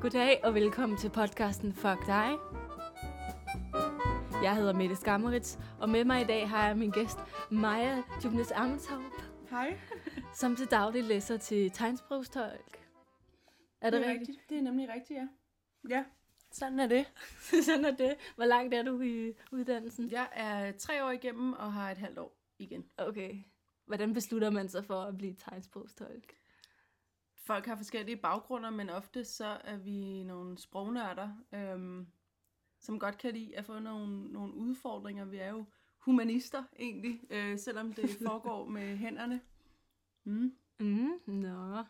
Goddag og velkommen til podcasten Fuck dig. Jeg hedder Mette Skammerits, og med mig i dag har jeg min gæst Maja Dubnes Amtaup, Hej. som til daglig læser til tegnsprogstolk. Er det, det er rigtigt? rigtigt? Det er nemlig rigtigt, ja. Ja, sådan er det. Sådan er det. Hvor langt er du i uddannelsen? Jeg er tre år igennem og har et halvt år igen. Okay. Hvordan beslutter man sig for at blive tegnsprogstolk? Folk har forskellige baggrunde, men ofte så er vi nogle sprognørder, øhm, som godt kan lide at få nogle, nogle udfordringer. Vi er jo humanister egentlig, øh, selvom det foregår med hænderne. Mm. Mm, nå.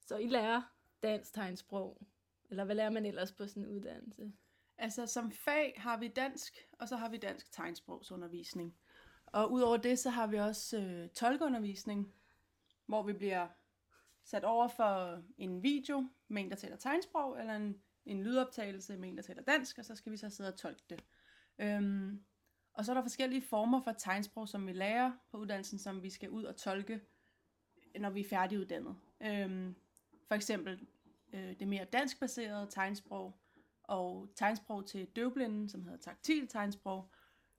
Så I lærer dansk tegnsprog? Eller hvad lærer man ellers på sådan en uddannelse? Altså som fag har vi dansk, og så har vi dansk tegnsprogsundervisning. Og udover det, så har vi også øh, tolkeundervisning, hvor vi bliver sat over for en video med en, der taler tegnsprog, eller en, en lydoptagelse med en, der taler dansk, og så skal vi så sidde og tolke det. Øhm, og så er der forskellige former for tegnsprog, som vi lærer på uddannelsen, som vi skal ud og tolke, når vi er færdiguddannet. Øhm, for eksempel øh, det mere danskbaserede tegnsprog, og tegnsprog til døvblinde, som hedder taktil tegnsprog.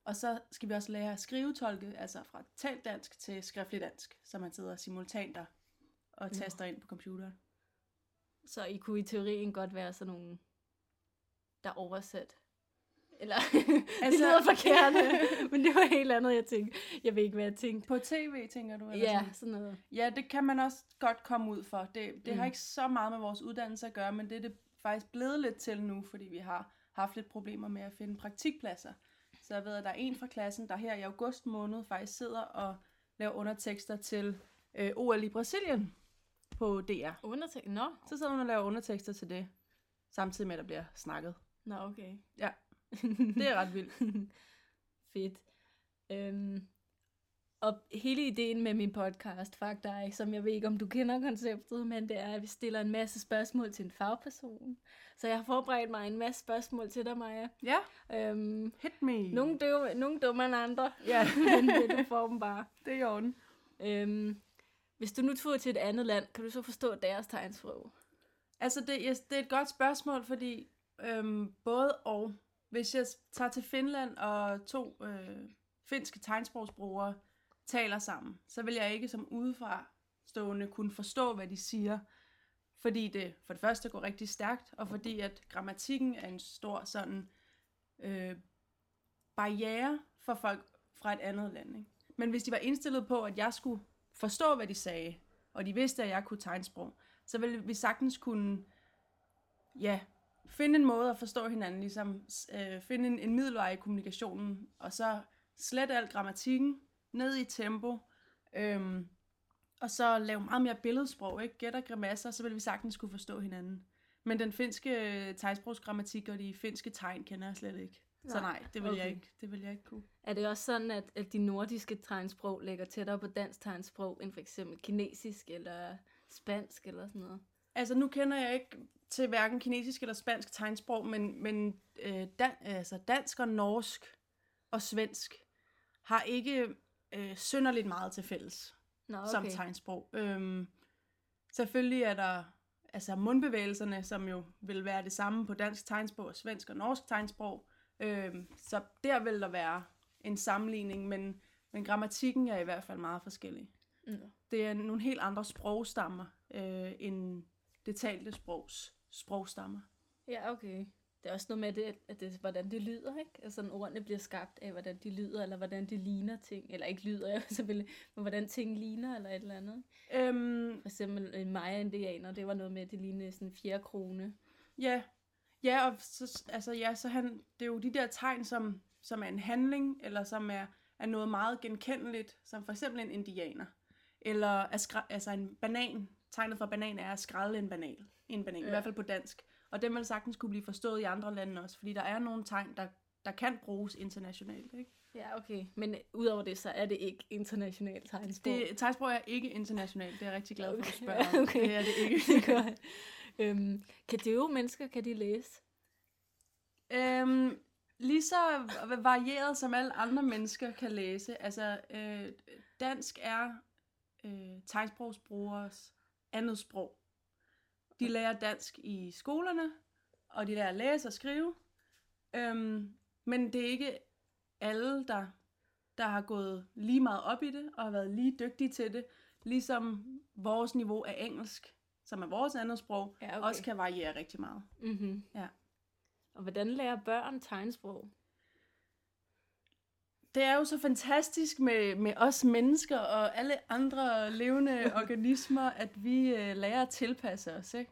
Og så skal vi også lære at skrivetolke, altså fra talt dansk til skriftlig dansk, så man sidder simultant og, og taster ind på computeren. Så I kunne i teorien godt være sådan nogle, der er oversat. Eller, altså, det lyder forkert, men det var helt andet, jeg tænkte. Jeg ved ikke, hvad jeg tænkte. På tv, tænker du? Eller Ja, sådan? sådan noget. ja, det kan man også godt komme ud for. Det, det Mm. har ikke så meget med vores uddannelse at gøre, men det er det faktisk blevet lidt til nu, fordi vi har haft lidt problemer med at finde praktikpladser. Så jeg ved, at der er en fra klassen, der her i august måned faktisk sidder og laver undertekster til øh, OL i Brasilien på DR. Undertægt? Nå. Så sidder hun og laver undertekster til det, samtidig med, at der bliver snakket. Nå, okay. Ja, det er ret vildt. Fedt. Øhm, og hele ideen med min podcast, Fuck dig, som jeg ved ikke, om du kender konceptet, men det er, at vi stiller en masse spørgsmål til en fagperson. Så jeg har forberedt mig en masse spørgsmål til dig, Maja. Ja, Øhm, hit me. nogle, døve, nogle dummere end andre, Ja, men det, du får dem bare. det er i orden. Øhm, hvis du nu tog til et andet land, kan du så forstå deres tegnsprog? Altså, det, yes, det er et godt spørgsmål, fordi øhm, både og. Hvis jeg tager til Finland, og to øh, finske tegnsprogsbrugere taler sammen, så vil jeg ikke som udefra stående kunne forstå, hvad de siger. Fordi det for det første går rigtig stærkt, og fordi at grammatikken er en stor sådan øh, barriere for folk fra et andet land. Ikke? Men hvis de var indstillet på, at jeg skulle forstå, hvad de sagde, og de vidste, at jeg kunne tegnsprog, så ville vi sagtens kunne ja, finde en måde at forstå hinanden, ligesom øh, finde en, en middelvej i kommunikationen, og så slet al grammatikken, ned i tempo, øhm, og så lave meget mere billedsprog, ikke? Gætter grimasser, så ville vi sagtens kunne forstå hinanden. Men den finske øh, tegnsprogsgrammatik og de finske tegn kender jeg slet ikke. Så Nej, det vil, okay. jeg ikke, det vil jeg ikke kunne. Er det også sådan, at, at de nordiske tegnsprog ligger tættere på dansk tegnsprog, end for eksempel kinesisk eller spansk eller sådan noget? Altså, nu kender jeg ikke til hverken kinesisk eller spansk tegnsprog, men, men øh, dan, altså dansk og norsk og svensk har ikke øh, synderligt meget til fælles Nå, okay. som tegnsprog. Øhm, selvfølgelig er der altså mundbevægelserne, som jo vil være det samme på dansk tegnsprog og svensk og norsk tegnsprog. Øhm, så der vil der være en sammenligning, men, men grammatikken er i hvert fald meget forskellig. Nå. Det er nogle helt andre sprogstammer øh, end det talte sprogs sprogstammer. Ja, okay. Det er også noget med, det, at det, hvordan det lyder, ikke? Altså, sådan, ordene bliver skabt af, hvordan de lyder, eller hvordan de ligner ting. Eller ikke lyder, ja, selvfølgelig, men hvordan ting ligner, eller et eller andet. Øhm, For eksempel en Maya-indianer, det var noget med, at det lignede sådan en fjerde krone. ja, ja, og så, altså, ja, så han, det er jo de der tegn, som, som er en handling, eller som er, er noget meget genkendeligt, som for eksempel en indianer. Eller at skra- altså en banan. Tegnet for banan er at skrælle en banan. En banan, ja. i hvert fald på dansk. Og den vil sagtens kunne blive forstået i andre lande også, fordi der er nogle tegn, der, der kan bruges internationalt. Ikke? Ja, okay. Men udover det, så er det ikke internationalt tegnsprog. Det, tegnsprog er ikke internationalt, det er jeg rigtig glad for, at Okay, spørger om. okay. Det er det ikke. det er. Øhm, kan døve mennesker, kan de læse? Øhm, lige så varieret som alle andre mennesker kan læse. Altså, øh, dansk er øh, tegnsprogsbrugers andet sprog. De lærer dansk i skolerne, og de lærer at læse og skrive. Øhm, men det er ikke alle, der, der har gået lige meget op i det, og har været lige dygtige til det, ligesom vores niveau af engelsk, som er vores andet sprog, Ja, okay. også kan variere rigtig meget. Mm-hmm. Ja. Og hvordan lærer børn tegnsprog? Det er jo så fantastisk med, med os mennesker og alle andre levende organismer, at vi øh, lærer at tilpasse os. Ikke?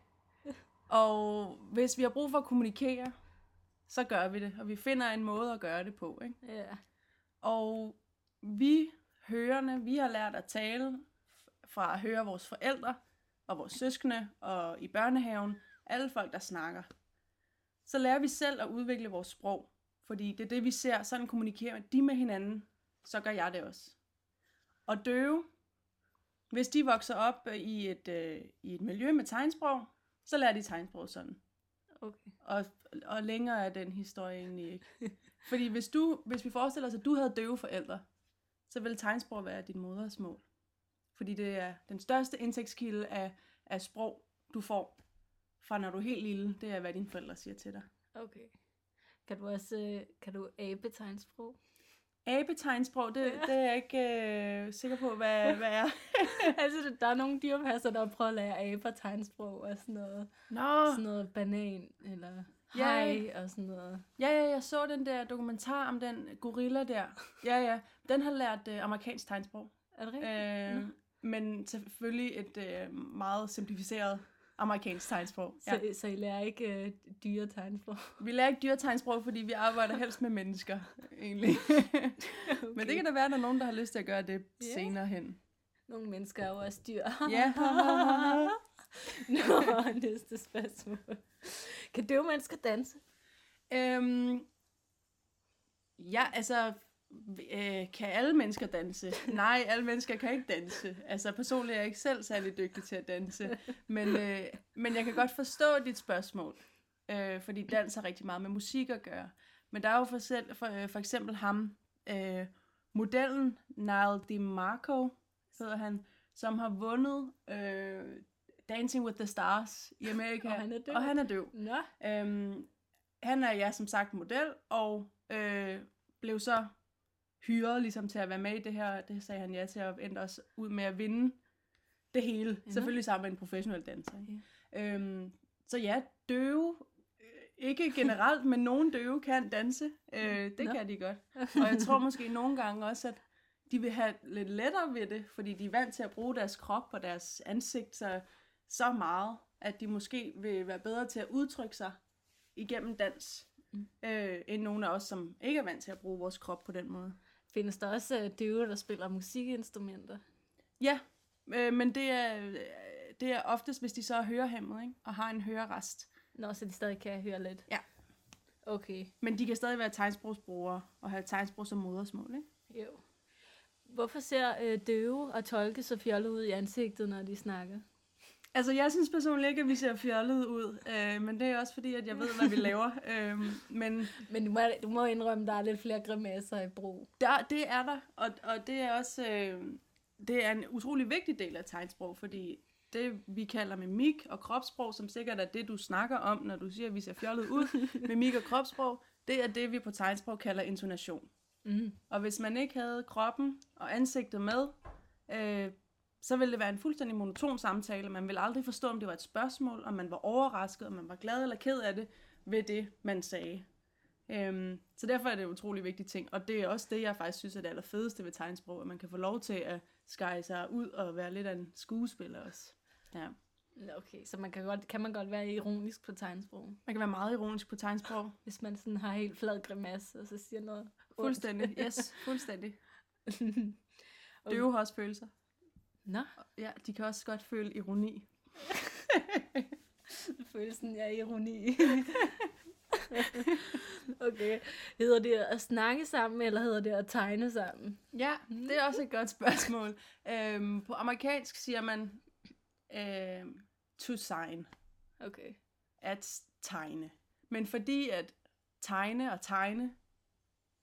Og hvis vi har brug for at kommunikere, så gør vi det, og vi finder en måde at gøre det på. Ikke? Ja. Og vi hørende, vi har lært at tale fra at høre vores forældre og vores søskende og i børnehaven, alle folk, der snakker. Så lærer vi selv at udvikle vores sprog, fordi det er det, vi ser. Sådan kommunikerer de med hinanden, så gør jeg det også. Og døve, hvis de vokser op øh, i et, øh, i et miljø med tegnsprog, så lærer de tegnsprog sådan. Okay. Og, og længere er den historie egentlig ikke. Fordi hvis, du, hvis vi forestiller os, at du havde døve forældre, så vil tegnsprog være dit modersmål. Fordi det er den største indtægtskilde af, af sprog, du får fra når du er helt lille. Det er, hvad dine forældre siger til dig. Okay. Kan du også øh, kan du abe tegnsprog? Abetegnsprog, det, det er jeg ikke øh, sikker på, hvad, hvad er. altså, der er nogle dyrepasser, der prøver at lære aber tegnsprog og sådan noget. Nå, Sådan noget banan eller Ja. hej og sådan noget. ja, ja, jeg så den der dokumentar om den gorilla der. Ja, ja, den har lært øh, amerikansk tegnsprog. Er det rigtigt? Øh, Nå. Men selvfølgelig et øh, meget simplificeret amerikansk tegnsprog. Ja. Så, så I lærer ikke øh, dyre tegnsprog? Vi lærer ikke dyretegnsprog, fordi vi arbejder helst med mennesker, egentlig. okay. Men det kan da være, at der er nogen, der har lyst til at gøre det Ja. senere hen. Nogle mennesker er jo også dyr. Ja. Nå, næste spørgsmål. Kan døve mennesker danse? Øhm, ja, altså, øh, kan alle mennesker danse? Nej, alle mennesker kan ikke danse. Altså, personligt er jeg ikke selv særlig dygtig til at danse. Men, øh, men jeg kan godt forstå dit spørgsmål. Øh, fordi dans har rigtig meget med musik at gøre. Men der er jo for, selv, for, øh, for eksempel ham, øh, modellen Niall DiMarco, hedder han, som har vundet øh, Dancing with the Stars i Amerika. Og han er døv. Og han er døv. Nå, Øhm, han er ja som sagt model, og øh, blev så hyret ligesom til at være med i det her. Det sagde han ja til, og endte også ud med at vinde det hele. Ja. Selvfølgelig sammen med en professionel danser. Ikke? Øhm, så ja, døve, øh, ikke generelt, men nogle døve kan danse. Øh, det Nå. kan de godt. Og jeg tror måske nogle gange også, at de vil have lidt lettere ved det, fordi de er vant til at bruge deres krop og deres ansigt så, så meget, at de måske vil være bedre til at udtrykke sig igennem dans, Mm. øh, end nogle af os, som ikke er vant til at bruge vores krop på den måde. Findes der også øh, døve, der spiller musikinstrumenter? Ja, øh, men det er, øh, det er oftest, hvis de så er hørehæmmet, ikke? og har en hørerest. Nå, så de stadig kan høre lidt? Ja. Okay, Men de kan stadig være tegnsprogsbrugere og have tegnsprog som modersmål. Ikke? jo. Hvorfor ser øh, døve og tolke så fjollet ud i ansigtet, når de snakker? Altså, jeg synes personligt ikke, at vi ser fjollet ud, øh, men det er også fordi, at jeg ved, hvad vi laver. øh, men Men du må, du må indrømme, at der er lidt flere grimasser i brug. der, det er der, og, og det er også øh, det er en utrolig vigtig del af tegnsprog, fordi det, vi kalder mimik og kropssprog, som sikkert er det, du snakker om, når du siger, at vi ser fjollet ud, mimik og kropssprog, det er det, vi på tegnsprog kalder intonation. Mm. Og hvis man ikke havde kroppen og ansigtet med, øh, så ville det være en fuldstændig monoton samtale. Man ville aldrig forstå, om det var et spørgsmål, om man var overrasket, om man var glad eller ked af det ved det, man sagde. Øhm, så derfor er det en utrolig vigtig ting. Og det er også det, jeg faktisk synes er det allerfedeste ved tegnsprog, at man kan få lov til at skære sig ud og være lidt af en skuespiller også. Ja. Okay, så man kan, godt, kan man godt være ironisk på tegnsprog, Man kan være meget ironisk på tegnsprog. hvis man sådan har helt flad grimasse, og så siger noget. Fuldstændig. Yes, fuldstændig. Okay. Døve har også følelser. Nå, Ja, de kan også godt føle ironi. følelsen af ironi. okay, hedder det at snakke sammen, eller hedder det at tegne sammen? Ja, det er også et godt spørgsmål. øhm, på amerikansk siger man øhm, to sign, Okay. at tegne. Men fordi at tegne og tegne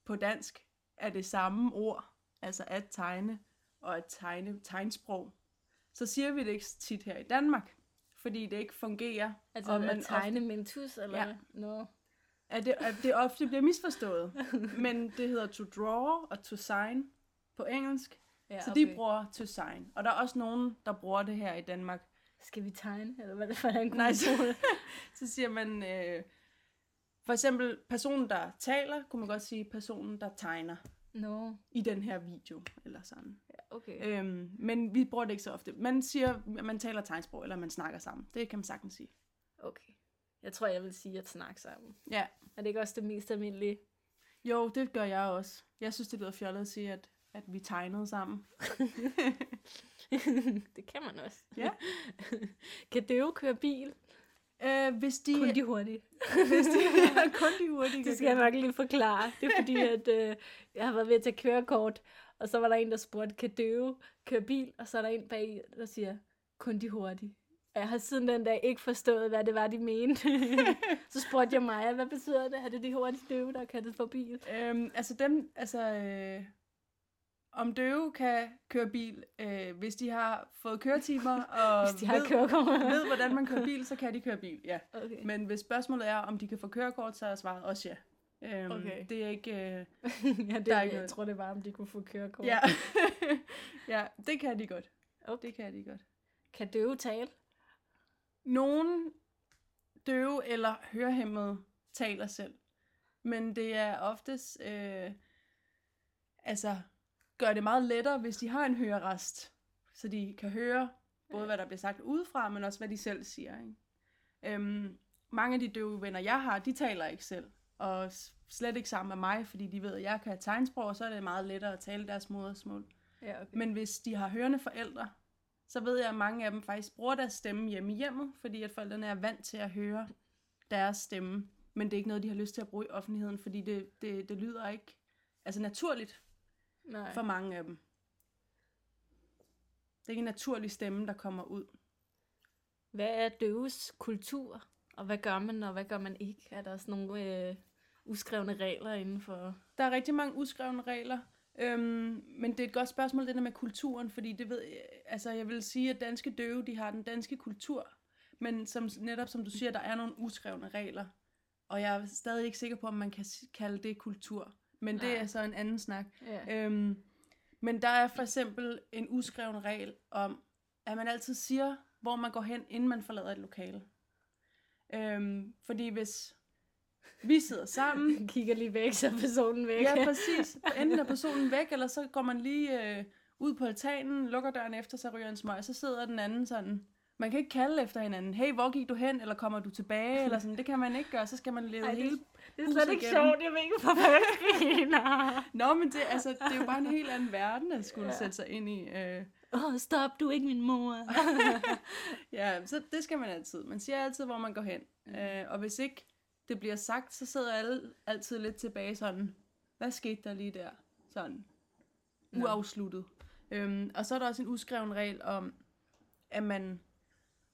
på dansk er det samme ord, altså at tegne og at tegne tegnsprog, så siger vi det ikke tit her i Danmark. fordi det ikke fungerer. Altså og at man tegne med en tus, eller? Ja. Nå. At det, at det ofte bliver misforstået. Men det hedder to draw og to sign på engelsk. Ja, Så de bruger to sign. Og der er også nogen, der bruger det her i Danmark. Skal vi tegne, eller hvad det hvordan Nej, så, så siger man, øh, for eksempel personen, der taler, kunne man godt sige personen, der tegner Nå, i den her video, eller sådan. ja, okay. Øhm, men vi bruger det ikke så ofte. Man siger, at man taler tegnsprog, eller man snakker sammen. Det kan man sagtens sige. Okay. Jeg tror, jeg vil sige at snakke sammen. Ja, Er det ikke også det mest almindelige? jo, det gør jeg også. Jeg synes, det lyder fjollet at sige, at, at vi tegnede sammen. det kan man også. Ja. kan døve køre bil? Øh, hvis de... Kun de hurtigt. hvis de ja, kun de hurtige. Det skal jeg nok lige forklare. Det er fordi, at øh, jeg har været ved at tage kørekort, og så var der en, der spurgte, kan døve køre bil? Og så er der en bag, der siger, kun de hurtige. Og jeg har siden den dag ikke forstået, hvad det var, de mente. så spurgte jeg mig, hvad betyder det? Er det de hurtige døve, der kan det få bil? Øhm, altså dem, altså... Øh, om døve kan køre bil, øh, hvis de har fået køretimer og Hvis de har ved, ved, hvordan man kører bil, så kan de køre bil, ja. Okay. Men hvis spørgsmålet er, om de kan få kørekort, så er svaret også ja. Øhm, Okay. Det er ikke... Øh, ja, det, Der er ikke jeg noget. tror, det var, om de kunne få kørekort. ja. ja, det kan de godt. Okay. Det kan de godt. Kan døve tale? Nogen døve eller hørehæmmede taler selv. Men det er oftest, øh, altså, gør det meget lettere, hvis de har en hørerest. Så de kan høre både, hvad der bliver sagt udefra, men også, hvad de selv siger. Ikke? Øhm, mange af de døve venner, jeg har, de taler ikke selv. Og slet ikke sammen med mig, fordi de ved, at jeg kan tegnsprog, og så er det meget lettere at tale deres modersmål. Ja, okay. Men hvis de har hørende forældre, så ved jeg, at mange af dem faktisk bruger deres stemme hjemme i hjemmet, fordi at forældrene er vant til at høre deres stemme. Men det er ikke noget, de har lyst til at bruge i offentligheden, fordi det, det, det lyder ikke altså naturligt Nej. for mange af dem. Det er ikke en naturlig stemme, der kommer ud. Hvad er døves kultur? Og hvad gør man, og hvad gør man ikke? Er der sådan nogle øh, uskrevne regler inden for... Der er rigtig mange uskrevne regler, øhm, men det er et godt spørgsmål, det der med kulturen, fordi det ved, altså jeg vil sige, at danske døve, de har den danske kultur, men som, netop som du siger, der er nogle uskrevne regler, og jeg er stadig ikke sikker på, om man kan kalde det kultur, men det Nej. er så en anden snak. Ja. Øhm, men der er for eksempel en uskreven regel om, at man altid siger, hvor man går hen, inden man forlader et lokale. Øhm, fordi hvis vi sidder sammen, Kigger lige væk, så er personen væk. Ja, præcis. Enten er personen væk, eller så går man lige øh, ud på altanen, lukker døren efter, så ryger en smøg, og så sidder den anden sådan. Man kan ikke kalde efter hinanden, hey, hvor gik du hen, eller kommer du tilbage, eller sådan. Det kan man ikke gøre, så skal man lede Ej, det- hele... det er slet ikke igennem. sjovt, jeg ved ikke, hvorfor. Nå, men det, altså, det er jo bare en helt anden verden, at skulle Ja. sætte sig ind i. Øh, Åh, oh, stop, du er ikke min mor. ja, så det skal man altid. Man siger altid, hvor man går hen. Mm. Øh, og hvis ikke det bliver sagt, så sidder alle altid lidt tilbage sådan, hvad skete der lige der? Sådan, uafsluttet. Øhm, og så er der også en uskreven regel om, at man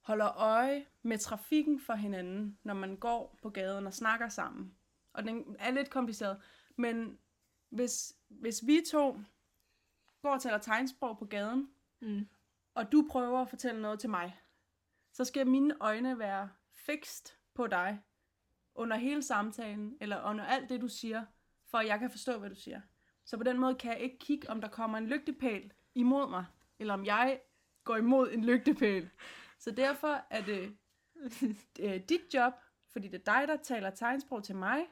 holder øje med trafikken for hinanden, når man går på gaden og snakker sammen. Og den er lidt kompliceret, men hvis, hvis vi to går og taler tegnsprog på gaden, Mm. og du prøver at fortælle noget til mig, så skal mine øjne være fikst på dig under hele samtalen, eller under alt det, du siger, for at jeg kan forstå, hvad du siger. Så på den måde kan jeg ikke kigge, om der kommer en lygtepæl imod mig, eller om jeg går imod en lygtepæl. Så derfor er det øh, dit job, fordi det er dig, der taler tegnsprog til mig,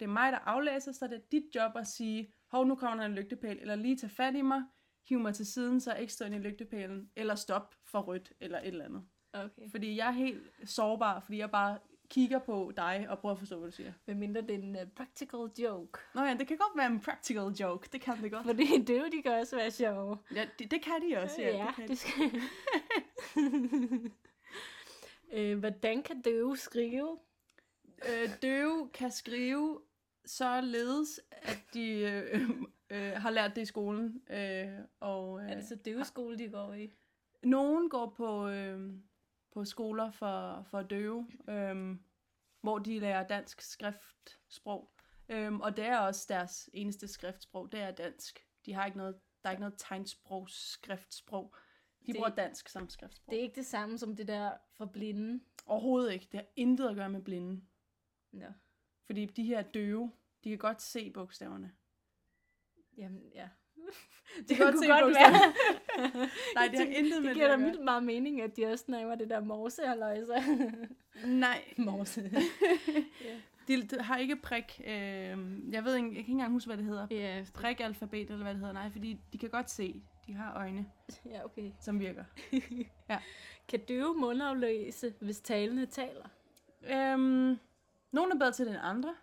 det er mig, der aflæser, så det er dit job at sige, hov, nu kommer der en lygtepæl, eller lige tage fat i mig, hive mig til siden, så jeg ikke står inde i lygtepælen, eller stop for rødt, eller et eller andet. Okay. Fordi jeg er helt sårbar, fordi jeg bare kigger på dig og prøver at forstå, hvad du siger. Hvad mindre det er en uh, practical joke. Nå ja, det kan godt være en practical joke, det kan det godt. Fordi døve, de kan også være sjove. Ja, det, det kan de også, ja. det kan det de. skal... øh, hvordan kan døve skrive? Øh, døve kan skrive således, at de øh, øh, har lært det i skolen. Øh, og, øh, Er det så døveskole, de går i? Nogen går på, øh, på skoler for, for døve, øh, hvor de lærer dansk skriftsprog. Øh, og det er også deres eneste skriftsprog, det er dansk. De har ikke noget, der er ikke noget tegnsprog, skriftsprog. De Det- bruger dansk som skriftsprog. Det er ikke det samme som det der for blinde. Overhovedet ikke. Det har intet at gøre med blinde. Ja. Fordi de her er døve, de kan godt se bogstaverne. Jamen, ja. De kan godt se være. bogstaverne. Nej, det har intet med det det giver da vildt meget mening, at de også snakker det der morse halløjsa. Nej, morse. de, de har ikke prik. Øh, jeg ved ikke, jeg kan ikke engang huske, hvad det hedder. ja, Prikalfabet, eller hvad det hedder. Nej, fordi de kan godt se. De har øjne, ja, okay. som virker. Kan døve mundaflæse, hvis talende taler? Øhm, nogle er bedre til den andre.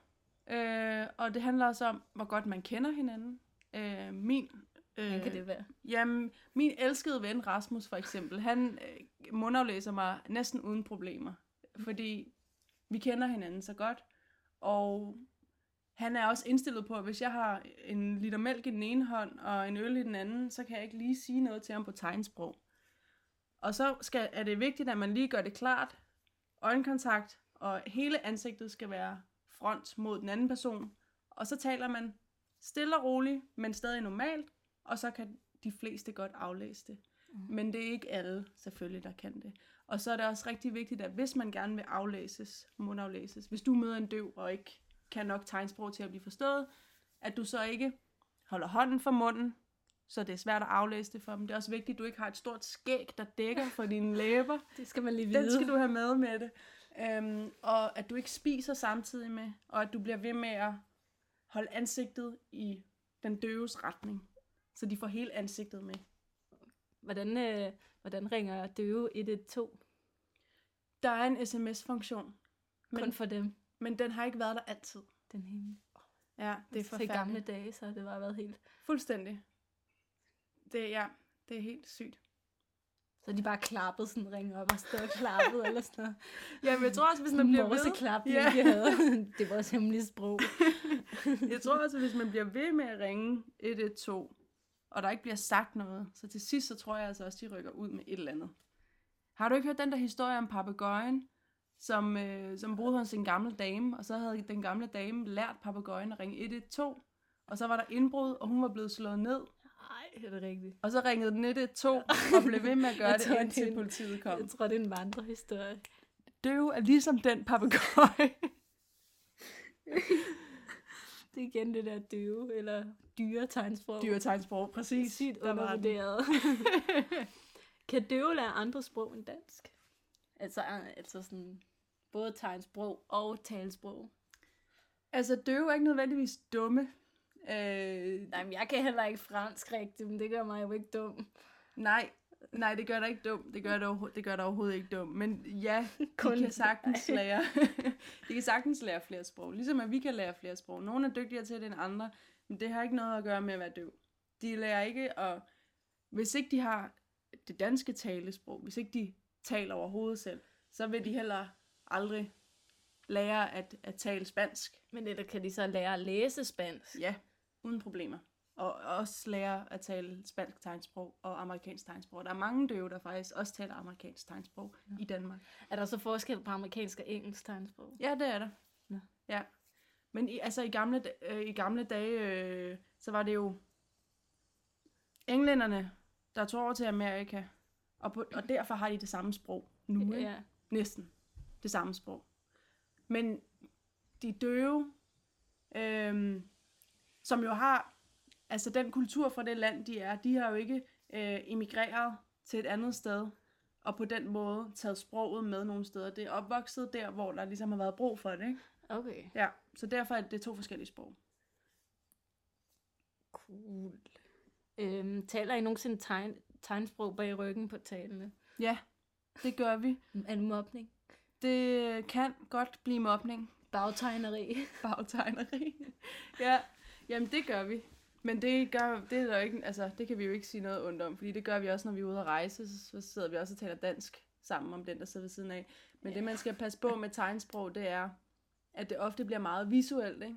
Øh, og det handler også om, hvor godt man kender hinanden. Øh, min, øh, kan det være? Jamen, min elskede ven Rasmus for eksempel, han øh, mundaflæser mig næsten uden problemer. Fordi vi kender hinanden så godt. Og han er også indstillet på, at hvis jeg har en liter mælk i den ene hånd og en øl i den anden, så kan jeg ikke lige sige noget til ham på tegnsprog. Og så skal, er det vigtigt, at man lige gør det klart. Øjenkontakt, og hele ansigtet skal være front mod den anden person. Og så taler man stille og roligt, men stadig normalt, og så kan de fleste godt aflæse det. Mhm. Men det er ikke alle selvfølgelig, der kan det. Og så er det også rigtig vigtigt, at hvis man gerne vil aflæses, mundaflæses, hvis du møder en døv og ikke kan nok tegnsprog til at blive forstået, at du så ikke holder hånden for munden, så det er svært at aflæse det for dem. Det er også vigtigt, at du ikke har et stort skæg, der dækker for dine læber. Det skal man lige vide. Den skal du have med med det. Øhm, og at du ikke spiser samtidig med, og at du bliver ved med at holde ansigtet i den døves retning, så de får hele ansigtet med. Hvordan, øh, hvordan ringer døve 112? Der er en sms-funktion, Men, Kun for dem. Men den har ikke været der altid. Den hele. Ja, det er Til gamle forfærdeligt. dage, så har det bare været helt... Fuldstændig. Det, ja, det er helt sygt. Så de bare klappet sådan ringe op og stå og klappet eller sådan noget. Ja, men jeg tror også, hvis man bliver ved... Morseklap, Ja. de havde. Det var vores hemmelige sprog. Jeg tror også, hvis man bliver ved med at ringe 112, og der ikke bliver sagt noget, så til sidst, så tror jeg altså også, de rykker ud med et eller andet. Har du ikke hørt den der historie om papegøjen, som, øh, som boede hos en gammel dame, og så havde den gamle dame lært papegøjen at ringe 112, og så var der indbrud, og hun var blevet slået ned, Nej, er det rigtigt? og så ringede den 112 og blev ved med at gøre det, tror, det indtil en- politiet kom. Jeg tror, det er en vandrehistorie. Døv er ligesom den papegøje. Det er igen det der døve eller dyre tegnsprog. Dyretegnsprog, præcis. Sygt Der undervurderet. kan døve lære andre sprog end dansk? Altså, altså sådan, både tegnsprog og talsprog. Altså, døve er ikke nødvendigvis dumme. Øh, Nej, men jeg kan heller ikke fransk rigtigt, men det gør mig jo ikke dum. nej, nej, det gør dig ikke dum. Det gør dig, overho- det gør dig overhovedet ikke dum. Men ja, de Kun- kan sagtens lære. de kan sagtens lære flere sprog. Ligesom at vi kan lære flere sprog. Nogle er dygtigere til det end andre, men det har ikke noget at gøre med at være døv. De lærer ikke at... Hvis ikke de har det danske talesprog, hvis ikke de taler overhovedet selv, så vil de heller aldrig lære at, at tale spansk. Men eller kan de så lære at læse spansk? Ja, uden problemer. Og også lære at tale spansk tegnsprog og amerikansk tegnsprog. Der er mange døve, der faktisk også taler amerikansk tegnsprog ja. i Danmark. Er der så forskel på amerikansk og engelsk tegnsprog? Ja, det er der. Nå. Ja. Men i, altså i gamle, øh, i gamle dage, øh, så var det jo englænderne, der tog over til Amerika. Og, på, og derfor har de det samme sprog nu. ikke? Ja. næsten det samme sprog. Men de døve, øhm, som jo har, altså den kultur fra det land, de er, de har jo ikke øh, emigreret til et andet sted, og på den måde taget sproget med nogle steder. Det er opvokset der, hvor der ligesom har været brug for det, ikke? Okay. Ja, så derfor er det to forskellige sprog. Cool. Øhm, taler I nogensinde tegn, tegnsprog bag ryggen på talene? Ja, det gør vi. Er det mobning? Det kan godt blive mobning. Bagtegneri? bagtegneri. ja, jamen det gør vi. Men det gør, det er der jo ikke, altså det kan vi jo ikke sige noget ondt om, fordi det gør vi også, når vi er ude at rejse, så, sidder vi også og taler dansk sammen om den, der sidder ved siden af. Men det, man skal passe på med tegnsprog, det er, at det ofte bliver meget visuelt, ikke?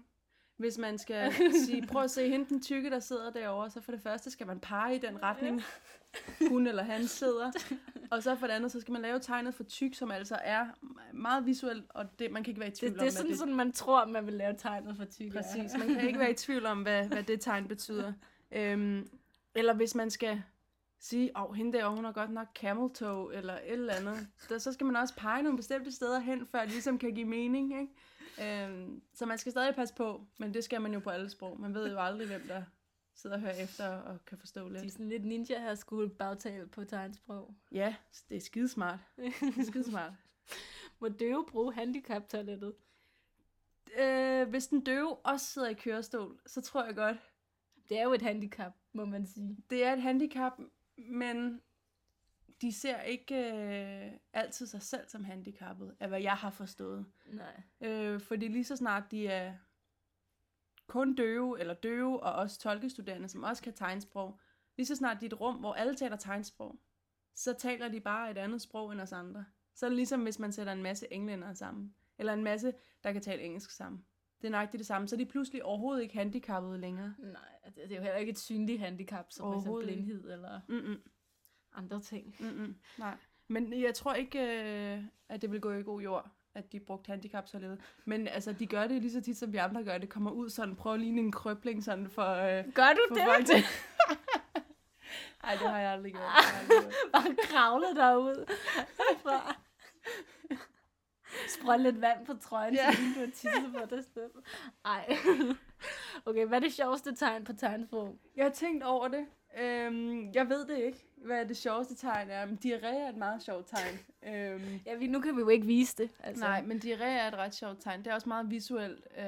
Hvis man skal sige, prøv at se hende den tykke, der sidder derovre, så for det første skal man pege i den retning, hun eller han sidder. Og så for det andet, så skal man lave tegnet for tyk, som altså er meget visuelt, og det, man kan ikke være i tvivl Det, om, det er sådan, sådan, man tror, man vil lave tegnet for tykke. Præcis, man kan ikke være i tvivl om, hvad, hvad det tegn betyder. Øhm, eller hvis man skal sige, åh, oh, hende der, hun har godt nok camel toe, eller et eller andet. Der, så skal man også pege nogle bestemte steder hen, før det ligesom kan give mening, ikke? Øhm, så man skal stadig passe på, men det skal man jo på alle sprog. Man ved jo aldrig, hvem der sidder og hører efter og kan forstå Det er lidt. sådan lidt ninja her skole bagtale på tegnsprog. Ja, det er skidesmart. Det er skidesmart. Må døve bruge handicap-toilettet? øh, hvis den døve også sidder i kørestol, så tror jeg godt, Det er jo et handicap, må man sige. det er et handicap, men de ser ikke øh, altid sig selv som handicappet, af hvad jeg har forstået. Nej. Øh, fordi lige så snart de er kun døve, eller døve, og også tolkestuderende, som også kan tegnsprog, lige så snart de er et rum, hvor alle taler tegnsprog, så taler de bare et andet sprog end os andre. Så er det ligesom, hvis man sætter en masse englænder sammen, eller en masse, der kan tale engelsk sammen. Det er nøjagtigt det samme, så er de pludselig overhovedet ikke handicappede længere. Nej, det er jo heller ikke et synligt handicap, som for eksempel blindhed eller Mm-mm. Andre ting. Mm-mm. Nej. Men jeg tror ikke, øh, at det vil gå i god jord, at de brugte handicaptoilettet. Men altså, de gør det lige så tit, som vi andre gør det. Kommer ud sådan, prøver at ligne en krøbling sådan for, øh, Gør du for det? folk til. Ej, det har jeg aldrig gjort. Det jeg aldrig gjort. Bare kravle derud. Fra. Sprøj lidt vand på trøjen, ja. så du har tisset på dig selv. Ej. Okay, hvad er det sjoveste tegn på tegnsprog? Jeg har tænkt over det. Øhm, jeg ved det ikke, hvad det sjoveste tegn er. Men diarré er et meget sjovt tegn. øhm, Ja, vi, nu kan vi jo ikke vise det. Altså, nej, men diarré er et ret sjovt tegn. Det er også meget visuelt. Øh,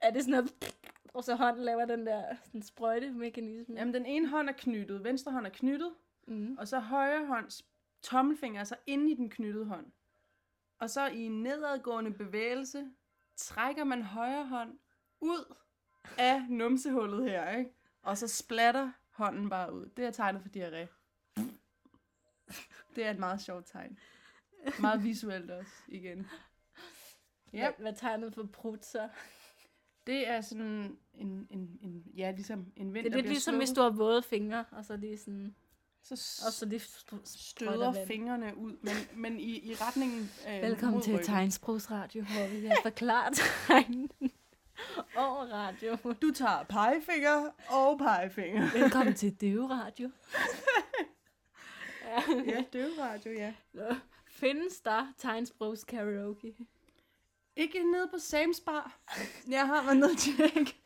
Er det sådan noget, og så hånden laver den der sådan sprøjtemekanisme? jamen, den ene hånd er knyttet. Venstre hånd er knyttet. Mm. Og så højre hånds tommelfinger er så inde i den knyttede hånd. Og så i en nedadgående bevægelse trækker man højre hånd ud af numsehullet her, ikke? Og så splatter hånden bare ud. Det er tegnet for diarré. Det er et meget sjovt tegn. Meget visuelt også, igen. Ja. Hvad, tegnet for prut så? det er sådan en, en, en ja, ligesom en vind, Det er lidt ligesom, hvis slukket. du har våde fingre, og så lige sådan... Så Og så lige støder fingrene ud, men, men i, i retningen øh, Velkommen til. Tegnsprogsradio, hvor vi har forklaret tegn over radio. Du tager pegefinger og pegefinger. Velkommen til Døveradio. ja. ja, døveradio, ja. Nå, Findes der tegnsprogs karaoke? Ikke nede på Sam's Bar. Jeg har været nede og tjekke.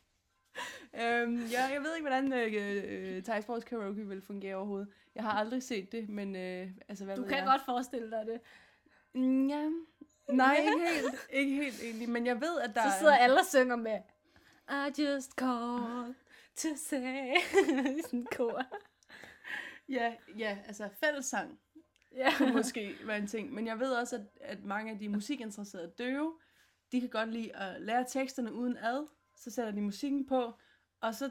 øhm, ja, jeg ved ikke, hvordan øh, øh, Karaoke vil fungere overhovedet. Jeg har aldrig set det, men øh, altså, hvad Du kan jeg? godt forestille dig det. Mm, Ja. Nej, ikke helt, ikke helt egentlig, men jeg ved, at der Så sidder alle og synger med I just called to say. Sådan en kor. Ja, ja, altså fællessang Ja. kunne måske være en ting. Men jeg ved også, at, at mange af de musikinteresserede døve, de kan godt lide at lære teksterne uden ad. Så sætter de musikken på, og så,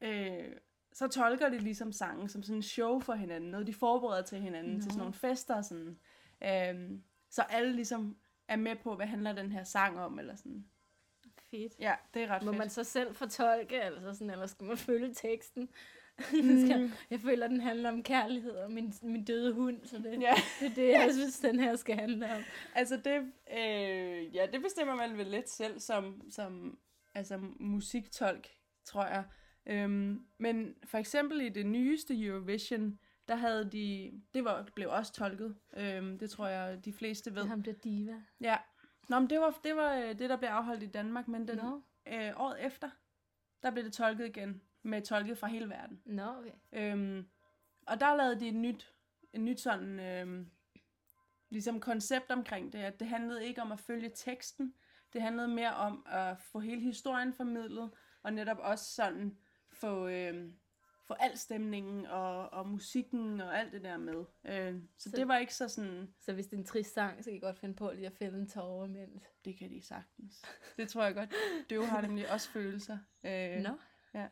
øh, så tolker de ligesom sangen som sådan en show for hinanden. Noget, de forbereder til hinanden, Nå. til sådan nogle fester. og Sådan. Øh, så alle ligesom er med på, hvad handler den her sang om, eller sådan. Fedt. Ja, det er ret Må fedt. man så selv fortolke, altså sådan, eller skal man følge teksten? Mm. Jeg føler, den handler om kærlighed og min, min døde hund, så det, Ja, det er det, jeg synes, den her skal handle om. altså det, øh, ja, det bestemmer man vel lidt selv som, som altså musiktolk, tror jeg. Øhm, men for eksempel i det nyeste Eurovision, der havde de, det var, blev også tolket. Øhm, det tror jeg, de fleste ved. ham der diva. Ja. Nå, men det var, det var øh, det, der blev afholdt i Danmark, men den, Nå, øh, året efter, der blev det tolket igen, med tolket fra hele verden. Nå okay. Øhm, og der lavede de et nyt, et nyt sådan, øhm, ligesom koncept omkring det, at det handlede ikke om at følge teksten, det handlede mere om at få hele historien formidlet, og netop også sådan få, øhm, få al stemningen og, og musikken og alt det der med. Øhm, så, Så- det var ikke så sådan, Så hvis det er en trist sang, så kan I godt finde på lige at fælde en tårer imens. det kan de sagtens. Det tror jeg godt. Døve har nemlig også følelser. Øh, Nå. ja.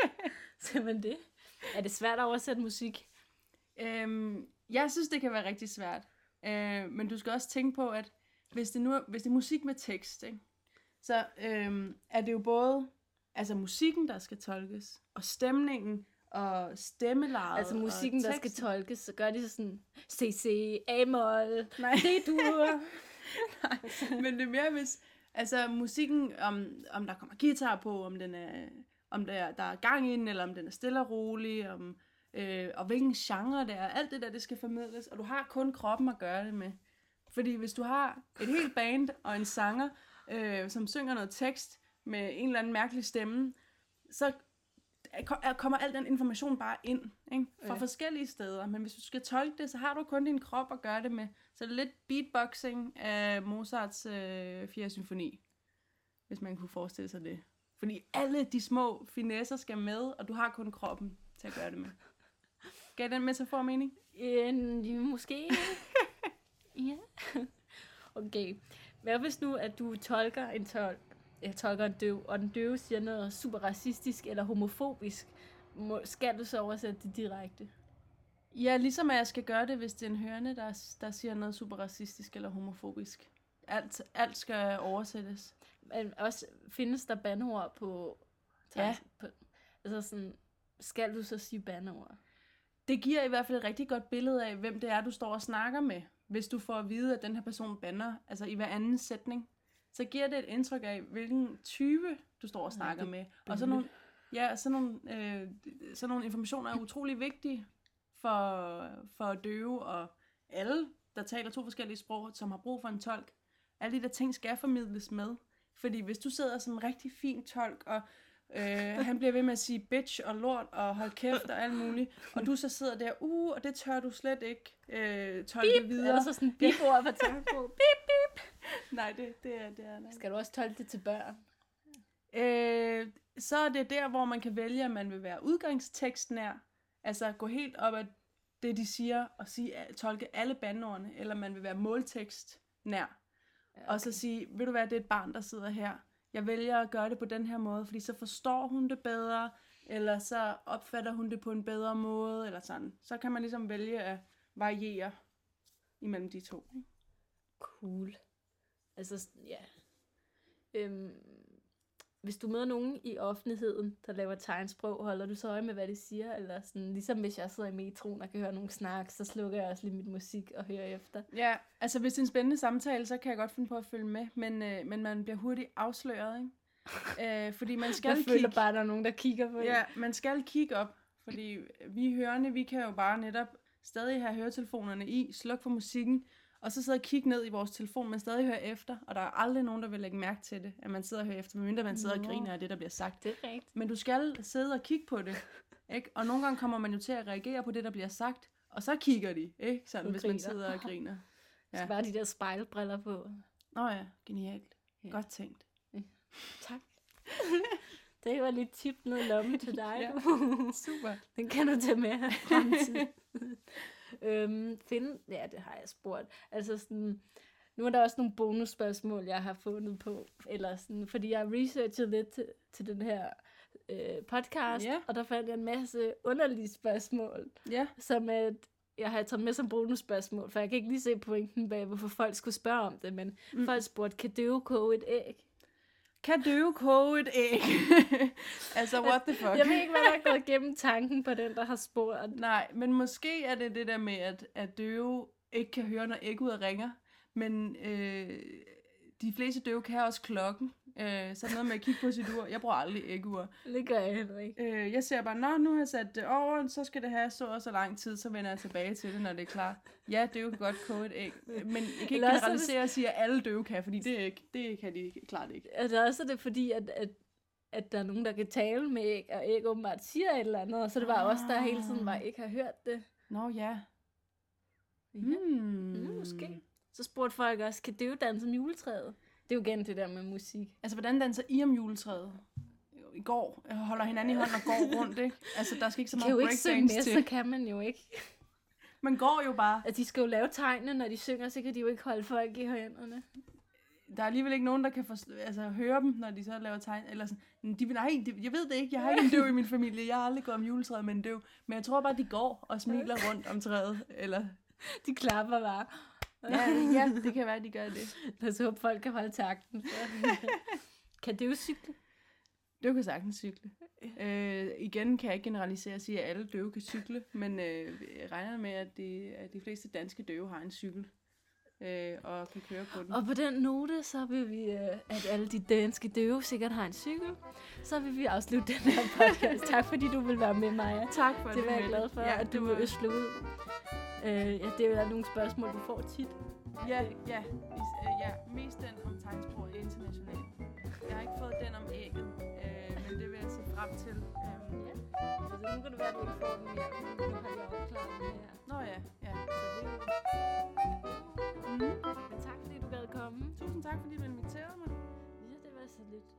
Simpelthen det. Er det svært at oversætte musik? Øhm, jeg synes, det kan være rigtig svært. Øh, men du skal også tænke på, at hvis det, nu er, hvis det er musik med tekst, ikke, så øhm, er det jo både altså musikken, der skal tolkes, og stemningen, og stemmelejet. Altså musikken, der skal tolkes, så gør de så sådan CC, A-mol, Nej, D-dur. men det er mere hvis, altså musikken, om, om der kommer guitar på, om den er, om der, der er gang i den, eller om den er stille og rolig, om, øh, og hvilken genre det er. Alt det der, det skal formidles, og du har kun kroppen at gøre det med. Fordi hvis du har et helt band og en sanger, øh, som synger noget tekst med en eller anden mærkelig stemme, så er- kommer al den information bare ind ikke? fra Ja. forskellige steder. Men hvis du skal tolke det, så har du kun din krop at gøre det med. Så det er lidt beatboxing af Mozarts øh, 4. symfoni, hvis man kunne forestille sig det. Fordi alle de små finesser skal med, og du har kun kroppen til at gøre det med. Gav den metafor mening? Øh, måske. ja. Okay. Hvad hvis nu, at du tolker en tolk, jeg tolker en døv, og den døve siger noget super racistisk eller homofobisk, må, skal du så oversætte det direkte? Ja, ligesom at jeg skal gøre det, hvis det er en hørende, der, der siger noget super racistisk eller homofobisk. Alt, alt skal oversættes. Men også, findes der bandeord på... Ja. På, altså sådan, skal du så sige bandeord? Det giver i hvert fald et rigtig godt billede af, hvem det er, du står og snakker med. Hvis du får at vide, at den her person bander, altså i hver anden sætning, så giver det et indtryk af, hvilken type du står og snakker med. Og sådan nogle, ja, sådan nogle, øh, sådan nogle informationer er utrolig vigtige for, for døve og alle, der taler to forskellige sprog, som har brug for en tolk. Alle de der ting skal formidles med. Fordi hvis du sidder som en rigtig fin tolk, og øh, han bliver ved med at sige bitch og lort og hold kæft og alt muligt, og du så sidder der, uh, og det tør du slet ikke øh, tolke Bip! videre. Er så sådan bip-ord for tegnsprog? Bip, bip! Nej, det, det er det er. Skal du også tolke det til børn? Øh, så er det der, hvor man kan vælge, at man vil være udgangstekstnær, altså gå helt op af det, de siger, og sige, tolke alle bandordene, eller man vil være måltekst nær. Ja, Og så sige, vil du være, det er et barn, der sidder her. Jeg vælger at gøre det på den her måde, fordi så forstår hun det bedre, eller så opfatter hun det på en bedre måde, eller sådan. Så kan man ligesom vælge at variere imellem de to. Cool. Altså, ja. Øhm, hvis du møder nogen i offentligheden, der laver tegnsprog, holder du så øje med, hvad de siger? Eller sådan, ligesom hvis jeg sidder i metroen og kan høre nogen snak, så slukker jeg også lige mit musik og hører efter. Ja, altså hvis det er en spændende samtale, så kan jeg godt finde på at følge med, men, øh, men man bliver hurtigt afsløret, ikke? øh, fordi man skal Jeg kigge. føler bare, at der er nogen, der kigger på Ja, man skal kigge op, fordi vi hørende, vi kan jo bare netop stadig have høretelefonerne i, slukke for musikken, og så sidde og kigge ned i vores telefon, men stadig høre efter, og der er aldrig nogen, der vil lægge mærke til det, at man sidder og hører efter, medmindre man sidder og Nå. griner af det, der bliver sagt. Det er rigtigt. Men du skal sidde og kigge på det, ikke? Og nogle gange kommer man jo til at reagere på det, der bliver sagt, og så kigger de, ikke? Sådan, Og hvis man griner. sidder og griner. Ja. Ja. Så bare de der spejlbriller på. Nå ja, genialt. Ja. Godt tænkt. Tak. det var lidt tip ned i lommen til dig. Ja. du. Super. Den kan du tage med her. Øhm, finde, ja, det har jeg spurgt. Altså sådan, nu er der også nogle bonusspørgsmål, jeg har fundet på. Eller sådan, fordi jeg har researchet lidt til, til den her øh, podcast, Ja. og der fandt jeg en masse underlige spørgsmål, Ja, som at jeg har taget med som bonusspørgsmål, for jeg kan ikke lige se pointen bag, hvorfor folk skulle spørge om det, men mm. folk spurgte, kan døve koge et æg? Kan døve koge et æg? altså, what the fuck? Jeg ved ikke, hvad der er gået igennem tanken på den, der har spurgt. Nej, men måske er det det der med, at, at døve ikke kan høre, når ægget ringer. Men øh, de fleste døve kan også klokken. Øh, så er det noget med at kigge på sit ur. Jeg bruger aldrig ægur. Det gør jeg heller ikke. Øh, jeg ser bare, nå, nu har jeg sat det over, så skal det have så og så lang tid, så vender jeg tilbage til det, når det er klar. Ja, døve kan godt koge et æg. Men jeg kan ikke Eller er generalisere og sige, at alle døve kan, fordi det, er ikke, det kan de klart ikke. Er det også det, fordi, at, at, at der er nogen, der kan tale med æg, og æg åbenbart siger et eller andet, og så er det bare os, der hele tiden bare ikke har hørt det. Nå ja. Ja, Hmm. mm, måske. Så spurgte folk også, kan døve danse om juletræet? Det er jo igen det der med musik. Altså, hvordan danser I om juletræet? I går holder hinanden i hånden og går rundt, ikke? Altså, der skal ikke så meget kan jo ikke synge med, breakdance så til. kan man jo ikke. Man går jo bare. At de skal jo lave tegnene, når de synger, så kan de jo ikke holde folk i hænderne. Der er alligevel ikke nogen, der kan forstå, altså, høre dem, når de så laver tegn. Eller sådan. De, nej, de, jeg ved det ikke. Jeg har ikke en døv i min familie. Jeg har aldrig gået om juletræet med en døv. Men jeg tror bare, de går og smiler rundt om træet. Eller... De klapper bare. Ja, ja, det kan være, de gør det. Lad os håbe, folk kan holde takten. kan det jo cykle? Det kan sagtens cykle. Øh, igen kan jeg ikke generalisere og sige, at alle døve kan cykle, men øh, jeg regner med, at de, at de fleste danske døve har en cykel. øh, og kan køre på den. Og på den note, så vil vi, øh, at alle de danske døve sikkert har en cykel, så vil vi afslutte den her podcast. tak fordi du vil være med, Maja. tak for Det var jeg glad for, Ja, at det du vil øsle ud. Øh, ja, det er jo nogle spørgsmål, du får tit. Ja, ja, is, øh, ja. mest den om tegnsproget internationalt. Jeg har ikke fået den om ægget, øh, men det vil jeg se frem til. Øh. Ja, altså nu kan det være, at du ikke får den mere, men nu har jeg opklaret det her. Nå ja, ja. Så det er jo... Mm. Men tak fordi du gad komme. Tusind tak fordi du inviterede mig. Ja, det var så lidt.